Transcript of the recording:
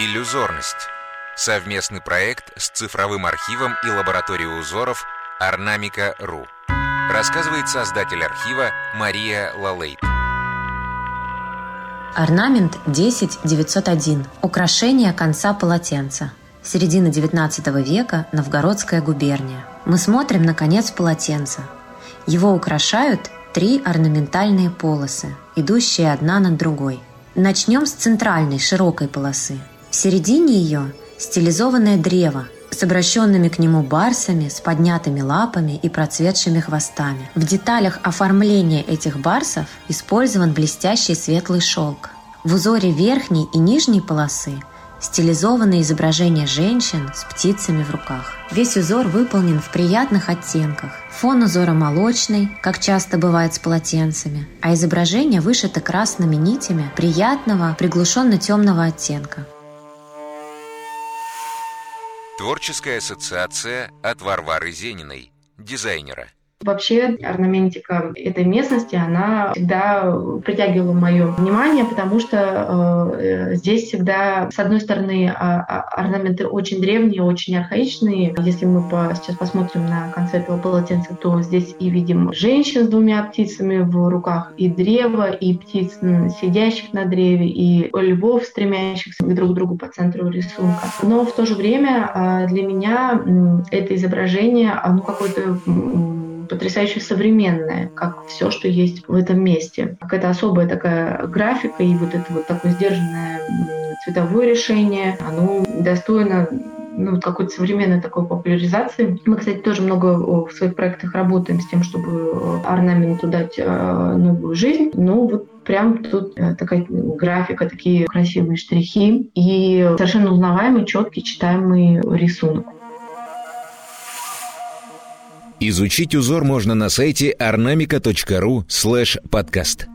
Иллюзорность. Совместный проект с цифровым архивом и лабораторией узоров Орнамика.ру. Рассказывает создатель архива Мария Лалейт. Орнамент 10901. Украшение конца полотенца. Середина 19 века, Новгородская губерния. Мы смотрим на конец полотенца. Его украшают три орнаментальные полосы, идущие одна над другой. Начнем с центральной широкой полосы. В середине ее стилизованное древо с обращенными к нему барсами, с поднятыми лапами и процветшими хвостами. В деталях оформления этих барсов использован блестящий светлый шелк. В узоре верхней и нижней полосы стилизованное изображение женщин с птицами в руках. Весь узор выполнен в приятных оттенках. Фон узора молочный, как часто бывает с полотенцами, а изображение вышито красными нитями приятного, приглушенно-темного оттенка. Творческая ассоциация от Варвары Зениной, дизайнера – Вообще орнаментика этой местности, она всегда притягивала мое внимание, потому что э, здесь всегда, с одной стороны, а, а, орнаменты очень древние, очень архаичные. Если мы по, сейчас посмотрим на конце этого полотенца, то здесь и видим женщин с двумя птицами в руках, и древо, и птиц, сидящих на древе, и львов, стремящихся друг к другу по центру рисунка. Но в то же время э, для меня это изображение, оно какое-то потрясающе современное, как все, что есть в этом месте. Какая-то особая такая графика и вот это вот такое сдержанное цветовое решение, оно достойно ну, какой-то современной такой популяризации. Мы, кстати, тоже много в своих проектах работаем с тем, чтобы орнаменту дать э, новую жизнь. Ну, вот прям тут э, такая графика, такие красивые штрихи и совершенно узнаваемый, четкий, читаемый рисунок. Изучить узор можно на сайте ornamica.ru подкаст.